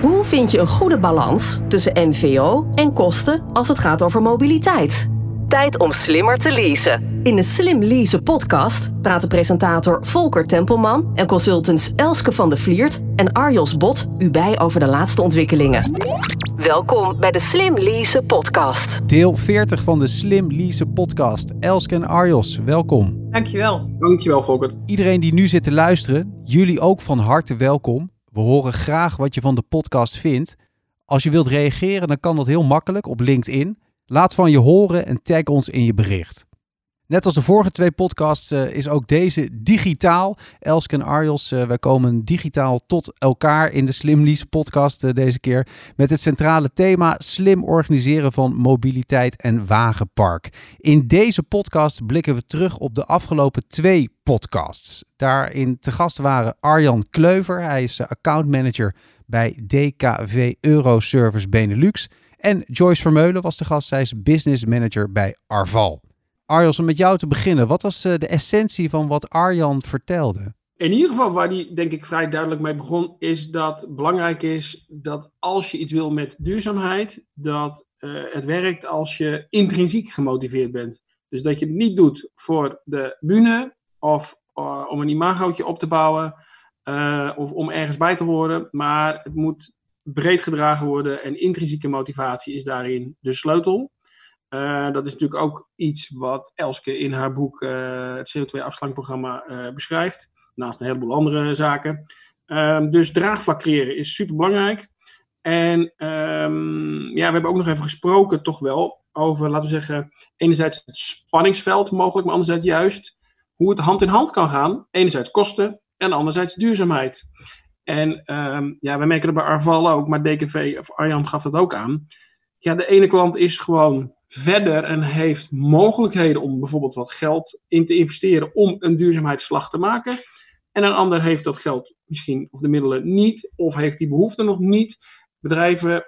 Hoe vind je een goede balans tussen MVO en kosten als het gaat over mobiliteit? Tijd om slimmer te leasen. In de Slim Leasen podcast praten presentator Volker Tempelman en consultants Elske van de Vliert en Arjos Bot u bij over de laatste ontwikkelingen. Welkom bij de Slim Leasen podcast. Deel 40 van de Slim Leasen podcast. Elske en Arjos, welkom. Dankjewel. Dankjewel, Volker. Iedereen die nu zit te luisteren, jullie ook van harte welkom. We horen graag wat je van de podcast vindt. Als je wilt reageren, dan kan dat heel makkelijk op LinkedIn. Laat van je horen en tag ons in je bericht. Net als de vorige twee podcasts uh, is ook deze digitaal. Elske en Arjos, uh, wij komen digitaal tot elkaar in de Slim Lease podcast uh, deze keer. Met het centrale thema slim organiseren van mobiliteit en wagenpark. In deze podcast blikken we terug op de afgelopen twee podcasts. Daarin te gast waren Arjan Kleuver, hij is accountmanager bij DKV Euroservice Benelux. En Joyce Vermeulen was de gast, zij is business manager bij Arval. Arjos, om met jou te beginnen, wat was de essentie van wat Arjan vertelde? In ieder geval waar hij denk ik vrij duidelijk mee begon, is dat belangrijk is dat als je iets wil met duurzaamheid, dat uh, het werkt als je intrinsiek gemotiveerd bent. Dus dat je het niet doet voor de bühne of uh, om een imagootje op te bouwen of om ergens bij te horen, maar het moet breed gedragen worden en intrinsieke motivatie is daarin de sleutel. Uh, dat is natuurlijk ook iets wat Elske in haar boek uh, het CO2-afslankprogramma uh, beschrijft. Naast een heleboel andere zaken. Um, dus draagvlak creëren is super belangrijk. En um, ja, we hebben ook nog even gesproken, toch wel, over, laten we zeggen, enerzijds het spanningsveld mogelijk, maar anderzijds juist hoe het hand in hand kan gaan. Enerzijds kosten en anderzijds duurzaamheid. En um, ja, we merken dat bij Arval ook, maar DKV of Arjan gaf dat ook aan. Ja, de ene klant is gewoon verder en heeft mogelijkheden om bijvoorbeeld wat geld in te investeren om een duurzaamheidsslag te maken. En een ander heeft dat geld misschien of de middelen niet, of heeft die behoefte nog niet. Bedrijven,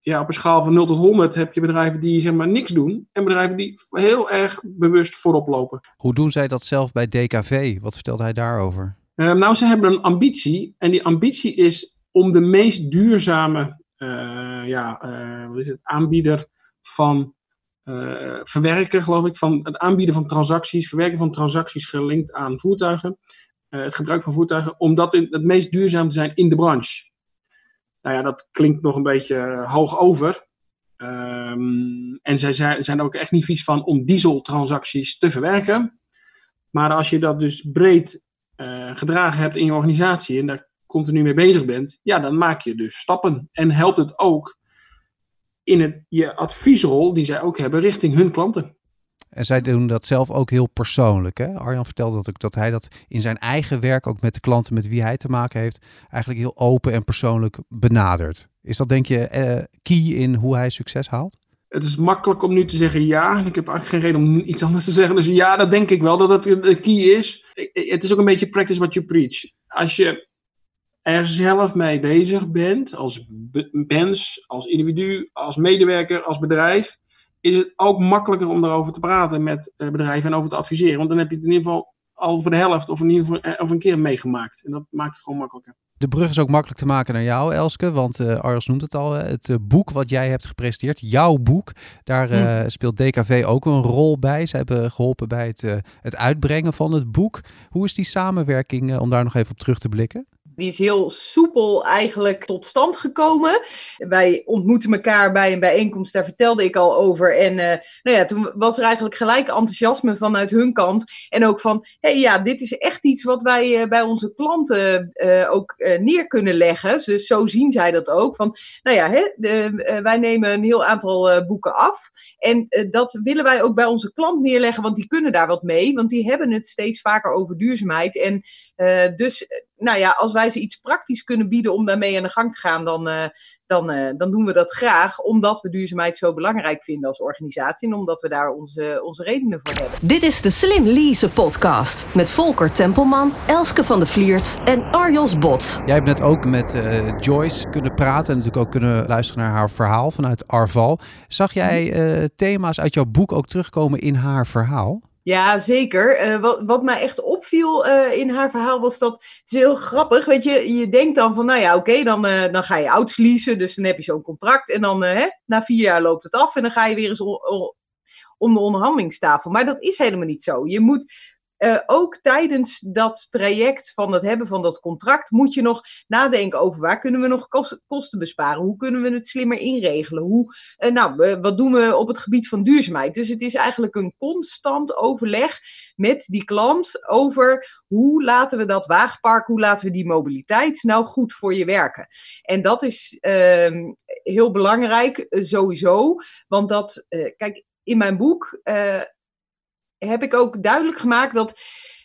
ja, op een schaal van 0 tot 100 heb je bedrijven die zeg maar niks doen en bedrijven die heel erg bewust voorop lopen. Hoe doen zij dat zelf bij DKV? Wat vertelde hij daarover? Uh, nou, ze hebben een ambitie en die ambitie is om de meest duurzame uh, ja, uh, wat is het, aanbieder van verwerken, geloof ik, van het aanbieden van transacties, verwerken van transacties gelinkt aan voertuigen, uh, het gebruik van voertuigen, om dat in, het meest duurzaam te zijn in de branche. Nou ja, dat klinkt nog een beetje hoog over. Um, en zij zijn, ook echt niet vies van om dieseltransacties te verwerken. Maar als je dat dus breed gedragen hebt in je organisatie en daar continu mee bezig bent, ja, dan maak je dus stappen. En helpt het ook in het, je adviesrol die zij ook hebben richting hun klanten. En zij doen dat zelf ook heel persoonlijk. Hè? Arjan vertelde dat ook dat hij dat in zijn eigen werk, ook met de klanten met wie hij te maken heeft, eigenlijk heel open en persoonlijk benadert. Is dat denk je uh, key in hoe hij succes haalt? Het is makkelijk om nu te zeggen ja. Ik heb eigenlijk geen reden om iets anders te zeggen. Dus ja, dat denk ik wel dat het de key is. Het is ook een beetje practice what you preach. Als je er zelf mee bezig bent, als mens, als individu, als medewerker, als bedrijf, is het ook makkelijker om daarover te praten met bedrijven en over te adviseren. Want dan heb je het in ieder geval al voor de helft of in ieder geval of een keer meegemaakt. En dat maakt het gewoon makkelijker. De brug is ook makkelijk te maken naar jou, Elske. Want uh, noemt het al. Het uh, boek wat jij hebt gepresenteerd, jouw boek. Daar uh, speelt DKV ook een rol bij. Ze hebben geholpen bij het, het uitbrengen van het boek. Hoe is die samenwerking, om daar nog even op terug te blikken? Die is heel soepel eigenlijk tot stand gekomen. Wij ontmoeten elkaar bij een bijeenkomst, daar vertelde ik al over. En uh, nou ja, toen was er eigenlijk gelijk enthousiasme vanuit hun kant. En ook van, hé hey, ja, dit is echt iets wat wij uh, bij onze klanten uh, ook neer kunnen leggen. Dus zo zien zij dat ook. Van, nou ja, hè, wij nemen een heel aantal boeken af. En dat willen wij ook bij onze klant neerleggen, want die kunnen daar wat mee. Want die hebben het steeds vaker over duurzaamheid. En dus nou ja, als wij ze iets praktisch kunnen bieden om daarmee aan de gang te gaan, dan, uh, dan, uh, dan doen we dat graag. Omdat we duurzaamheid zo belangrijk vinden als organisatie en omdat we daar onze, onze redenen voor hebben. Dit is de Slim Lease podcast met Volker Tempelman, Elske van de Vliert en Arjos Bot. Jij hebt net ook met uh, Joyce kunnen praten en natuurlijk ook kunnen luisteren naar haar verhaal vanuit Arval. Zag jij thema's uit jouw boek ook terugkomen in haar verhaal? Ja, zeker. Uh, wat, wat mij echt opviel uh, in haar verhaal was dat het is heel grappig. Weet je, je denkt dan van, nou ja, oké, dan, uh, dan ga je ouds leasen. Dus dan heb je zo'n contract. En dan hè, na vier jaar loopt het af. En dan ga je weer eens om de onderhandelingstafel. Maar dat is helemaal niet zo. Je moet uh, ook tijdens dat traject van het hebben van dat contract moet je nog nadenken over waar kunnen we nog kosten besparen? Hoe kunnen we het slimmer inregelen? Hoe, uh, nou, wat doen we op het gebied van duurzaamheid? Dus het is eigenlijk een constant overleg met die klant over hoe laten we dat wagenpark, hoe laten we die mobiliteit nou goed voor je werken? En dat is uh, heel belangrijk, eh, sowieso. Want dat, kijk, in mijn boek heb ik ook duidelijk gemaakt dat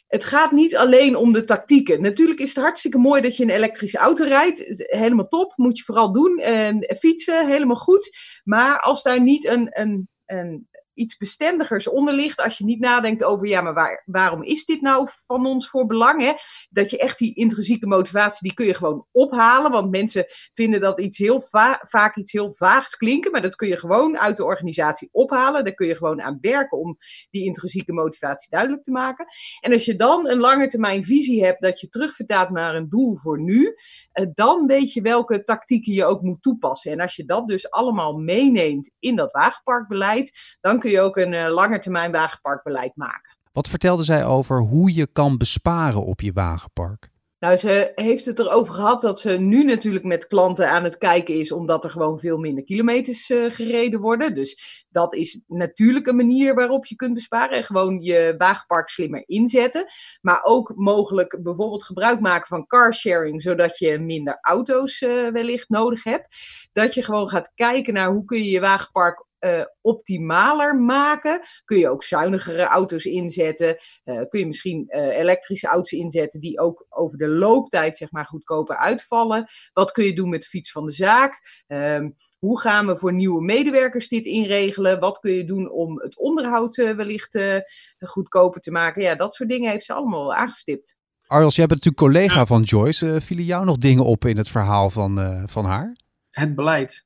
het gaat niet alleen om de tactieken. Natuurlijk is het hartstikke mooi dat je een elektrische auto rijdt. Helemaal top, moet je vooral doen. En fietsen, helemaal goed. Maar als daar niet een, een, een iets bestendigers onder ligt. Als je niet nadenkt over, ja, maar waar, waarom is dit nou van ons voor belang? Hè? Dat je echt die intrinsieke motivatie, die kun je gewoon ophalen. Want mensen vinden dat iets heel vaak iets heel vaags klinken. Maar dat kun je gewoon uit de organisatie ophalen. Daar kun je gewoon aan werken om die intrinsieke motivatie duidelijk te maken. En als je dan een lange termijn visie hebt, dat je terugvertaalt naar een doel voor nu. Eh, dan weet je welke tactieken je ook moet toepassen. En als je dat dus allemaal meeneemt in dat wagenparkbeleid, dan kun je ook een uh, langetermijn wagenparkbeleid maken. Wat vertelde zij over hoe je kan besparen op je wagenpark? Nou, ze heeft het erover gehad dat ze nu natuurlijk met klanten aan het kijken is, omdat er gewoon veel minder kilometers uh, gereden worden. Dus dat is natuurlijk een manier waarop je kunt besparen en gewoon je wagenpark slimmer inzetten. Maar ook mogelijk bijvoorbeeld gebruik maken van carsharing, zodat je minder auto's uh, wellicht nodig hebt. Dat je gewoon gaat kijken naar hoe kun je je wagenpark uh, optimaler maken? Kun je ook zuinigere auto's inzetten? Uh, kun je misschien uh, elektrische auto's inzetten die ook over de looptijd zeg maar, goedkoper uitvallen? Wat kun je doen met de fiets van de zaak? Ehm, hoe gaan we voor nieuwe medewerkers dit inregelen? Wat kun je doen om het onderhoud wellicht goedkoper te maken? Ja, dat soort dingen heeft ze allemaal aangestipt. Arjels, jij bent natuurlijk collega van Joyce. vielen jou nog dingen op in het verhaal van, van haar? Het beleid.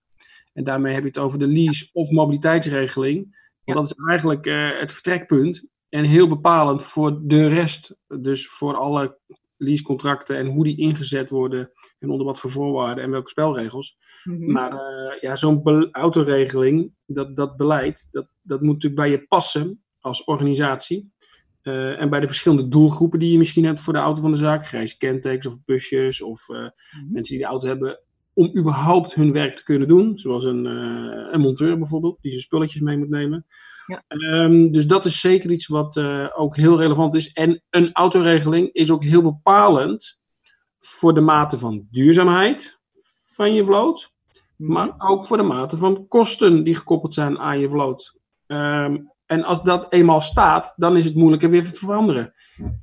En daarmee heb je het over de lease- of mobiliteitsregeling. Want dat is eigenlijk uh, het vertrekpunt. En heel bepalend voor de rest. Dus voor alle leasecontracten en hoe die ingezet worden. En onder wat voor voorwaarden en welke spelregels. Mm-hmm. Maar uh, ja, zo'n autoregeling, dat, dat beleid, dat, dat moet natuurlijk bij je passen als organisatie. Uh, en bij de verschillende doelgroepen die je misschien hebt voor de auto van de zaak, grijze kentekens of busjes of mm-hmm. mensen die de auto hebben om überhaupt hun werk te kunnen doen. Zoals een, uh, een monteur bijvoorbeeld, die zijn spulletjes mee moet nemen. Ja. Um, dus dat is zeker iets wat uh, ook heel relevant is. En een autoregeling is ook heel bepalend voor de mate van duurzaamheid van je vloot. Mhm. Maar ook voor de mate van kosten die gekoppeld zijn aan je vloot. Um, en als dat eenmaal staat, dan is het moeilijker weer te veranderen.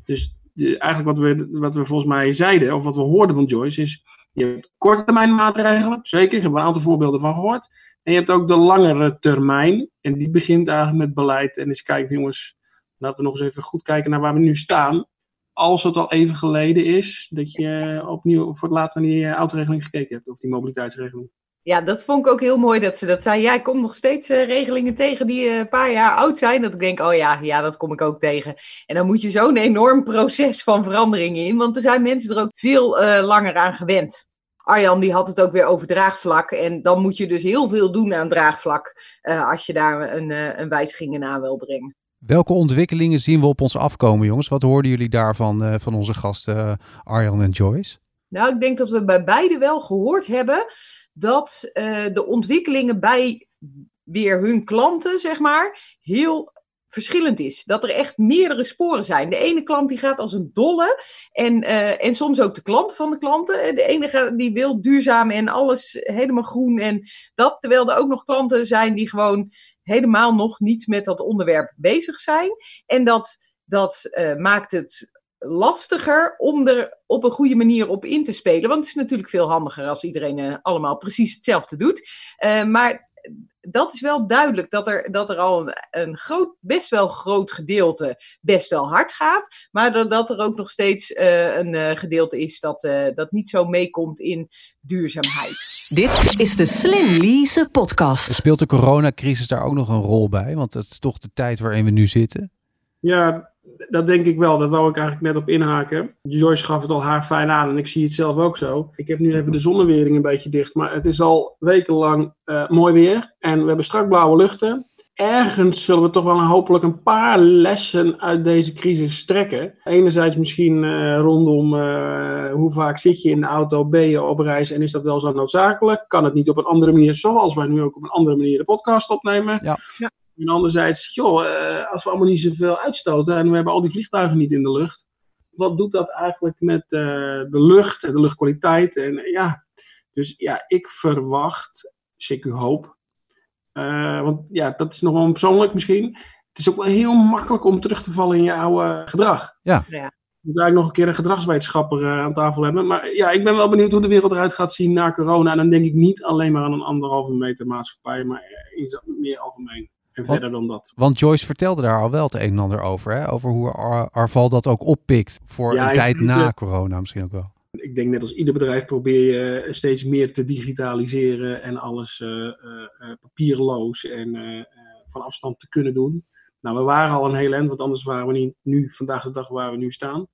Dus de, eigenlijk wat we, wat we volgens mij zeiden, of wat we hoorden van Joyce, is je hebt korte termijn maatregelen, zeker, ik heb er een aantal voorbeelden van gehoord. En je hebt ook de langere termijn, en die begint eigenlijk met beleid. En eens kijken, jongens, laten we nog eens even goed kijken naar waar we nu staan. Als het al even geleden is dat je opnieuw voor het laatst naar die autoregeling gekeken hebt, of die mobiliteitsregeling. Ja, dat vond ik ook heel mooi dat ze dat zei. Ja, ik kom nog steeds uh, regelingen tegen die uh, een paar jaar oud zijn. Dat ik denk, oh ja, ja, dat kom ik ook tegen. En dan moet je zo'n enorm proces van verandering in. Want er zijn mensen er ook veel uh, langer aan gewend. Arjan die had het ook weer over draagvlak. En dan moet je dus heel veel doen aan draagvlak. als je daar een, een wijziging in aan wil brengen. Welke ontwikkelingen zien we op ons afkomen, jongens? Wat hoorden jullie daarvan van onze gasten Arjan en Joyce? Nou, ik denk dat we bij beide wel gehoord hebben dat uh, de ontwikkelingen bij weer hun klanten, zeg maar, heel verschillend is. Dat er echt meerdere sporen zijn. De ene klant die gaat als een dolle en, uh, en soms ook de klant van de klanten. De ene die wil duurzaam en alles helemaal groen en dat. Terwijl er ook nog klanten zijn die gewoon helemaal nog niet met dat onderwerp bezig zijn. En dat, dat uh, maakt het lastiger om er op een goede manier op in te spelen. Want het is natuurlijk veel handiger als iedereen uh, allemaal precies hetzelfde doet. Uh, maar dat is wel duidelijk dat er, dat er al een, een, groot, best wel groot gedeelte best wel hard gaat. Maar dat, dat er ook nog steeds uh, een gedeelte is dat, dat niet zo meekomt in duurzaamheid. Dit is de Slim Lease podcast. Speelt de coronacrisis daar ook nog een rol bij? Want dat is toch de tijd waarin we nu zitten? Ja, dat denk ik wel. Daar wou ik eigenlijk net op inhaken. Joyce gaf het al haar fijn aan en ik zie het zelf ook zo. Ik heb nu even de zonnewering een beetje dicht, maar het is al wekenlang uh, mooi weer. En we hebben strak blauwe luchten. Ergens zullen we toch wel hopelijk een paar lessen uit deze crisis trekken. Enerzijds misschien uh, rondom uh, hoe vaak zit je in de auto, ben je op reis en is dat wel zo noodzakelijk? Kan het niet op een andere manier, zoals wij nu ook op een andere manier de podcast opnemen? Ja. ja. En anderzijds, joh, uh, als we allemaal niet zoveel uitstoten en we hebben al die vliegtuigen niet in de lucht, wat doet dat eigenlijk met uh, de lucht en de luchtkwaliteit? En ja, dus ja, ik verwacht, zeker hoop, uh, want ja, dat is nog wel persoonlijk misschien. Het is ook wel heel makkelijk om terug te vallen in je oude gedrag. Ja. moeten eigenlijk nog een keer een gedragswetenschapper aan tafel hebben. Maar ja, ik ben wel benieuwd hoe de wereld eruit gaat zien na corona. En dan denk ik niet alleen maar aan een anderhalve meter maatschappij, maar in meer algemeen. En Want- verder dan dat. Want Joyce vertelde daar al wel het een en ander over. Hè? Over hoe Ar- Arval dat ook oppikt voor Ja, een tijd na corona misschien ook wel. Ik denk net als ieder bedrijf probeer je steeds meer te digitaliseren en alles eh, eh, eh, papierloos en eh, eh, van afstand te kunnen doen. Nou, we waren al een heel eind, want anders waren we niet nu, vandaag de dag waar we nu staan.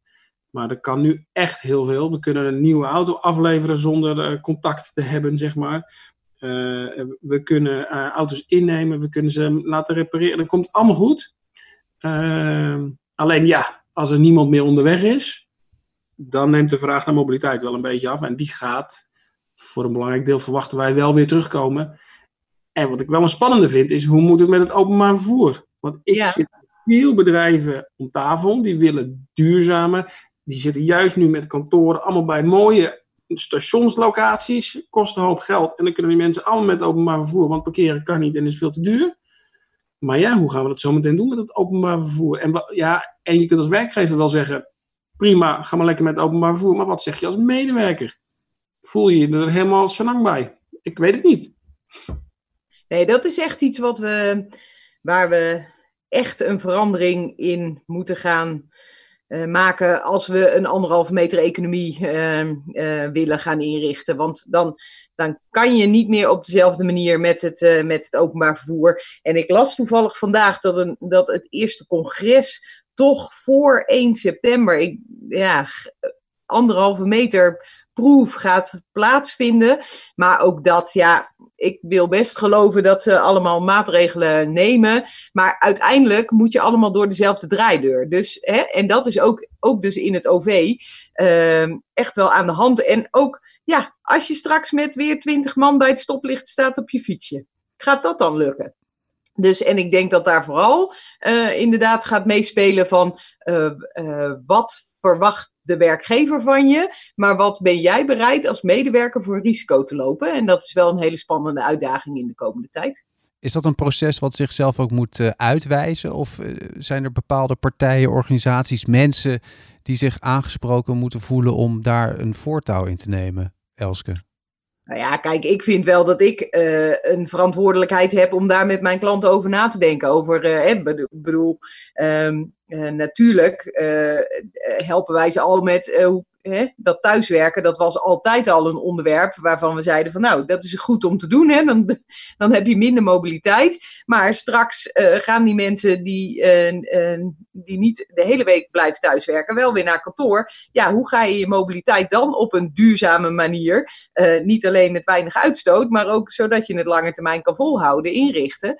Maar er kan nu echt heel veel. We kunnen een nieuwe auto afleveren zonder eh, contact te hebben, zeg maar. Eh, we kunnen eh, auto's innemen, we kunnen ze laten repareren. Dat komt allemaal goed. Eh, alleen ja, als er niemand meer onderweg is, dan neemt de vraag naar mobiliteit wel een beetje af. En die gaat, voor een belangrijk deel verwachten wij wel weer terugkomen. En wat ik wel een spannende vind, is hoe moet het met het openbaar vervoer? Want ik Ja. zit veel bedrijven om tafel, die willen duurzamer. Die zitten juist nu met kantoren allemaal bij mooie stationslocaties. Kosten een hoop geld. En dan kunnen die mensen allemaal met openbaar vervoer, want parkeren kan niet en is veel te duur. Maar ja, hoe gaan we dat zo meteen doen met het openbaar vervoer? En, ja, en je kunt als werkgever wel zeggen, prima, ga maar lekker met openbaar vervoer. Maar wat zeg je als medewerker? Voel je je er helemaal senang bij? Ik weet het niet. Nee, dat is echt iets wat we, waar we echt een verandering in moeten gaan eh, maken als we een anderhalve meter economie eh, eh, willen gaan inrichten. Want dan, dan kan je niet meer op dezelfde manier met het, eh, met het openbaar vervoer. En ik las toevallig vandaag dat, een, dat het eerste congres toch voor 1 september, ik, ja, anderhalve meter proef gaat plaatsvinden. Maar ook dat, ja, ik wil best geloven dat ze allemaal maatregelen nemen. Maar uiteindelijk moet je allemaal door dezelfde draaideur. Dus, hè, en dat is ook, ook dus in het OV ehm, echt wel aan de hand. En ook, ja, als je straks met weer twintig man bij het stoplicht staat op je fietsje. Gaat dat dan lukken? Dus, en ik denk dat daar vooral eh, inderdaad gaat meespelen van eh, eh, wat verwacht de werkgever van je, maar wat ben jij bereid als medewerker voor risico te lopen? En dat is wel een hele spannende uitdaging in de komende tijd. Is dat een proces wat zichzelf ook moet eh, uitwijzen? Of eh, zijn er bepaalde partijen, organisaties, mensen die zich aangesproken moeten voelen om daar een voortouw in te nemen, Elske? Nou ja, kijk, ik vind wel dat ik eh, een verantwoordelijkheid heb om daar met mijn klanten over na te denken. Over, eh, hè, bedo- bedoel, ehm, eh, natuurlijk eh, helpen wij ze al met eh, hoe- dat thuiswerken. Dat was altijd al een onderwerp waarvan we zeiden van nou, dat is goed om te doen. Hè? Dan, dan heb je minder mobiliteit. Maar straks eh, gaan die mensen die, eh, eh, die niet de hele week blijven thuiswerken, wel weer naar kantoor. Ja, hoe ga je je mobiliteit dan op een duurzame manier niet alleen met weinig uitstoot, maar ook zodat je het lange termijn kan volhouden, inrichten.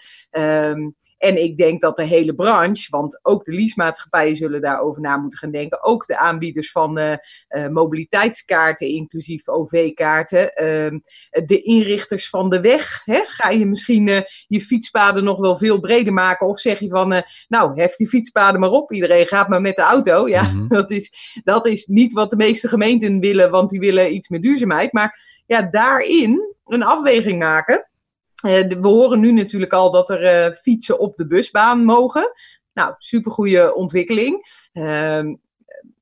En ik denk dat de hele branche, want ook de leasemaatschappijen zullen daarover na moeten gaan denken. Ook de aanbieders van eh, eh, mobiliteitskaarten, inclusief OV-kaarten. ehm, de inrichters van de weg. Hè? Ga je misschien eh, je fietspaden nog wel veel breder maken? Of zeg je van, nou, hef die fietspaden maar op. Iedereen gaat maar met de auto. Ja, Mhm. dat, is, dat is niet wat de meeste gemeenten willen, want die willen iets met duurzaamheid. Maar ja, daarin een afweging maken. Eh, we horen nu natuurlijk al dat er eh, fietsen op de busbaan mogen. Nou, supergoeie ontwikkeling. Ehm,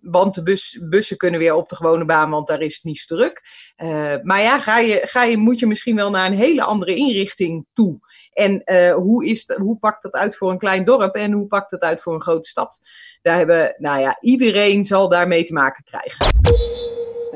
want de bus, bussen kunnen weer op de gewone baan, want daar is het niet zo druk. Eh, maar ja, ga je, ga je, moet je misschien wel naar een hele andere inrichting toe. En hoe, is hoe pakt dat uit voor een klein dorp en hoe pakt dat uit voor een grote stad? Daar hebben, nou ja, iedereen zal daarmee te maken krijgen.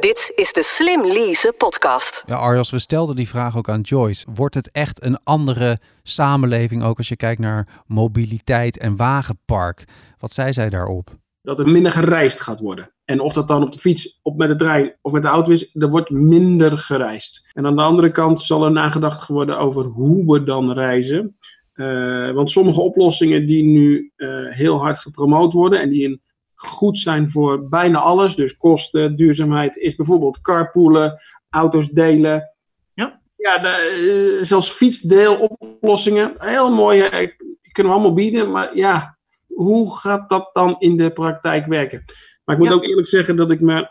Dit is de Slim Lease podcast. Ja, Arjos, we stelden die vraag ook aan Joyce. Wordt het echt een andere samenleving ook als je kijkt naar mobiliteit en wagenpark? Wat zei zij daarop? Dat er minder gereisd gaat worden. En of dat dan op de fiets, op met de trein of met de auto is, er wordt minder gereisd. En aan de andere kant zal er nagedacht worden over hoe we dan reizen. Uh, want sommige oplossingen die nu uh, heel hard gepromoot worden en die een goed zijn voor bijna alles. Dus kosten, duurzaamheid is bijvoorbeeld carpoolen, auto's delen. Ja, ja de, uh, zelfs fietsdeeloplossingen. Heel mooie, eh, kunnen we allemaal bieden. Maar ja, hoe gaat dat dan in de praktijk werken? Maar ik moet Ja. ook eerlijk zeggen dat ik me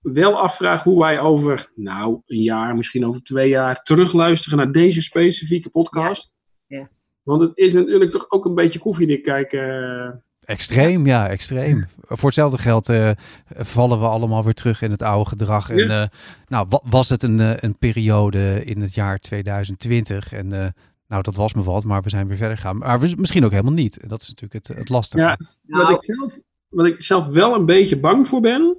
wel afvraag hoe wij over, nou, een jaar, misschien over twee jaar, terugluisteren naar deze specifieke podcast. Ja. Ja. Want het is natuurlijk toch ook een beetje koffiedik kijken. Extreem, ja, extreem. Voor hetzelfde geld eh, vallen we allemaal weer terug in het oude gedrag. En eh, nou, wa- was het een, eh, een periode in het jaar 2020 en eh, nou, dat was me wat, maar we zijn weer verder gegaan. Maar we- misschien ook helemaal niet. En Dat is natuurlijk het, het lastige. Ja. Nou, Wat, ik zelf, wat ik zelf wel een beetje bang voor ben,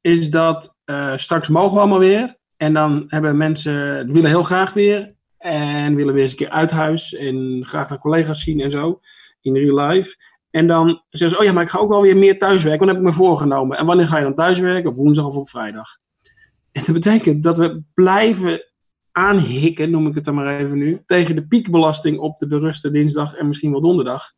is dat eh, straks mogen we allemaal weer. En dan hebben mensen, willen heel graag weer. En willen weer eens een keer uit huis. En graag naar collega's zien en zo. In real life. En dan zeggen ze, oh ja, maar ik ga ook wel weer meer thuiswerken. Want heb ik me voorgenomen. En wanneer ga je dan thuiswerken? Op woensdag of op vrijdag? En dat betekent dat we blijven aanhikken, noem ik het dan maar even nu. Tegen de piekbelasting op de beruste dinsdag en misschien wel donderdag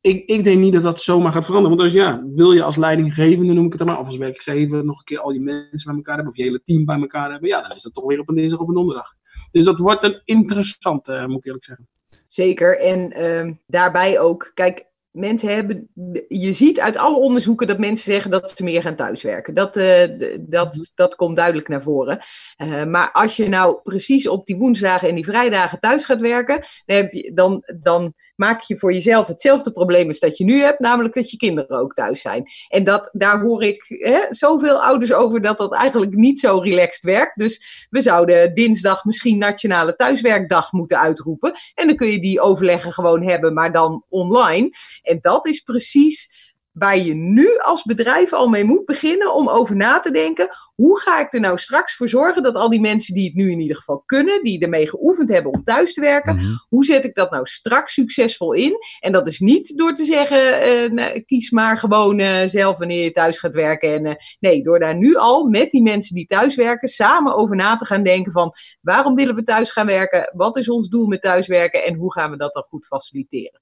ik, ik denk niet dat dat zomaar gaat veranderen. Want als ja, wil je als leidinggevende, noem ik het dan maar, of als werkgever, nog een keer al je mensen bij elkaar hebben, of je hele team bij elkaar hebben, ja, dan is dat toch weer op een dinsdag of een donderdag. Dus dat wordt een interessant, eh, moet ik eerlijk zeggen. Zeker. En ehm, daarbij ook, kijk, mensen hebben, je ziet uit alle onderzoeken dat mensen zeggen dat ze meer gaan thuiswerken. Dat, eh, dat, dat komt duidelijk naar voren. Eh, maar als je nou precies op die woensdagen en die vrijdagen thuis gaat werken, dan, heb je, dan, dan maak je voor jezelf hetzelfde probleem als dat je nu hebt, namelijk dat je kinderen ook thuis zijn. En dat, daar hoor ik hè, zoveel ouders over dat dat eigenlijk niet zo relaxed werkt. Dus we zouden dinsdag misschien Nationale Thuiswerkdag moeten uitroepen. En dan kun je die overleggen gewoon hebben, maar dan online. En dat is precies waar je nu als bedrijf al mee moet beginnen om over na te denken. Hoe ga ik er nou straks voor zorgen dat al die mensen die het nu in ieder geval kunnen, die ermee geoefend hebben om thuis te werken, Mhm. hoe zet ik dat nou straks succesvol in? En dat is niet door te zeggen, eh, nou, kies maar gewoon eh, zelf wanneer je thuis gaat werken. En, eh, nee, door daar nu al met die mensen die thuis werken samen over na te gaan denken van waarom willen we thuis gaan werken? Wat is ons doel met thuiswerken? En hoe gaan we dat dan goed faciliteren?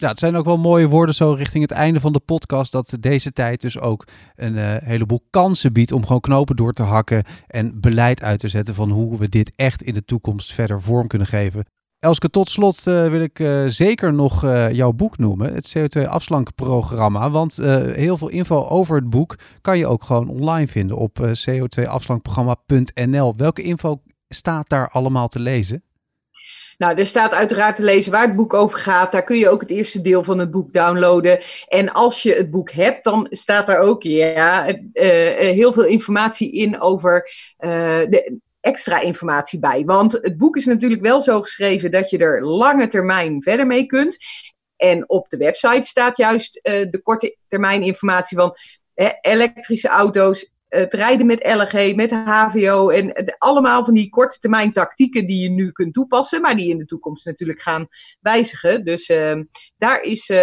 Ja, het zijn ook wel mooie woorden zo richting het einde van de podcast. Dat deze tijd dus ook een eh, heleboel kansen biedt om gewoon knopen door te hakken. En beleid uit te zetten van hoe we dit echt in de toekomst verder vorm kunnen geven. Elske, tot slot eh, wil ik eh, zeker nog jouw boek noemen. Het CO2-afslankprogramma. Want heel veel info over het boek kan je ook gewoon online vinden op eh, co2afslankprogramma.nl. Welke info staat daar allemaal te lezen? Nou, er staat uiteraard te lezen waar het boek over gaat. Daar kun je ook het eerste deel van het boek downloaden. En als je het boek hebt, dan staat daar ook ja, eh, eh, heel veel informatie in over eh, de extra informatie bij. Want het boek is natuurlijk wel zo geschreven dat je er lange termijn verder mee kunt. En op de website staat juist de korte termijn informatie van elektrische auto's, het rijden met LG, met HVO en allemaal van die korte termijn tactieken die je nu kunt toepassen, maar die in de toekomst natuurlijk gaan wijzigen. Dus eh, daar is eh,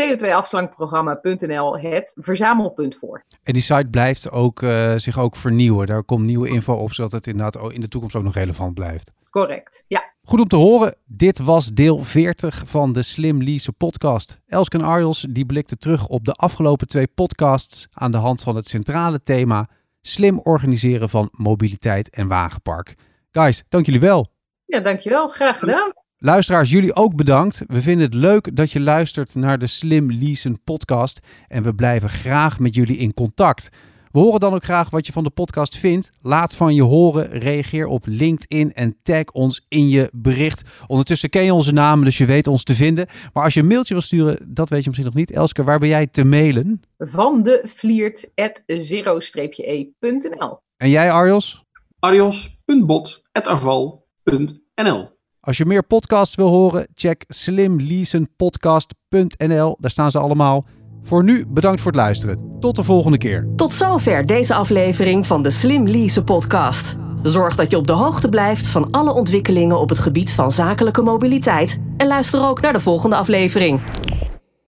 co2afslankprogramma.nl het verzamelpunt voor. En die site blijft ook, eh, zich ook vernieuwen. Daar komt nieuwe info op, zodat het inderdaad in de toekomst ook nog relevant blijft. Correct, ja. Goed om te horen. Dit was deel 40 van de Slim Lease podcast. Elske en Arjos die blikten terug op de afgelopen twee podcasts aan de hand van het centrale thema slim organiseren van mobiliteit en wagenpark. Guys, dank jullie wel. Ja, dankjewel. Graag gedaan. Luisteraars, jullie ook bedankt. We vinden het leuk dat je luistert naar de Slim Leasen podcast en we blijven graag met jullie in contact. We horen dan ook graag wat je van de podcast vindt. Laat van je horen, reageer op LinkedIn en tag ons in je bericht. Ondertussen ken je onze namen, dus je weet ons te vinden. Maar als je een mailtje wil sturen, dat weet je misschien nog niet. Elske, waar ben jij te mailen? Van de Vliert at zero-e.nl. En jij Arjos? Arjos.bot.arval.nl Als je meer podcasts wil horen, check slimleasenpodcast.nl. Daar staan ze allemaal. Voor nu bedankt voor het luisteren. Tot de volgende keer. Tot zover deze aflevering van de Slim Lease podcast. Zorg dat je op de hoogte blijft van alle ontwikkelingen op het gebied van zakelijke mobiliteit en luister ook naar de volgende aflevering.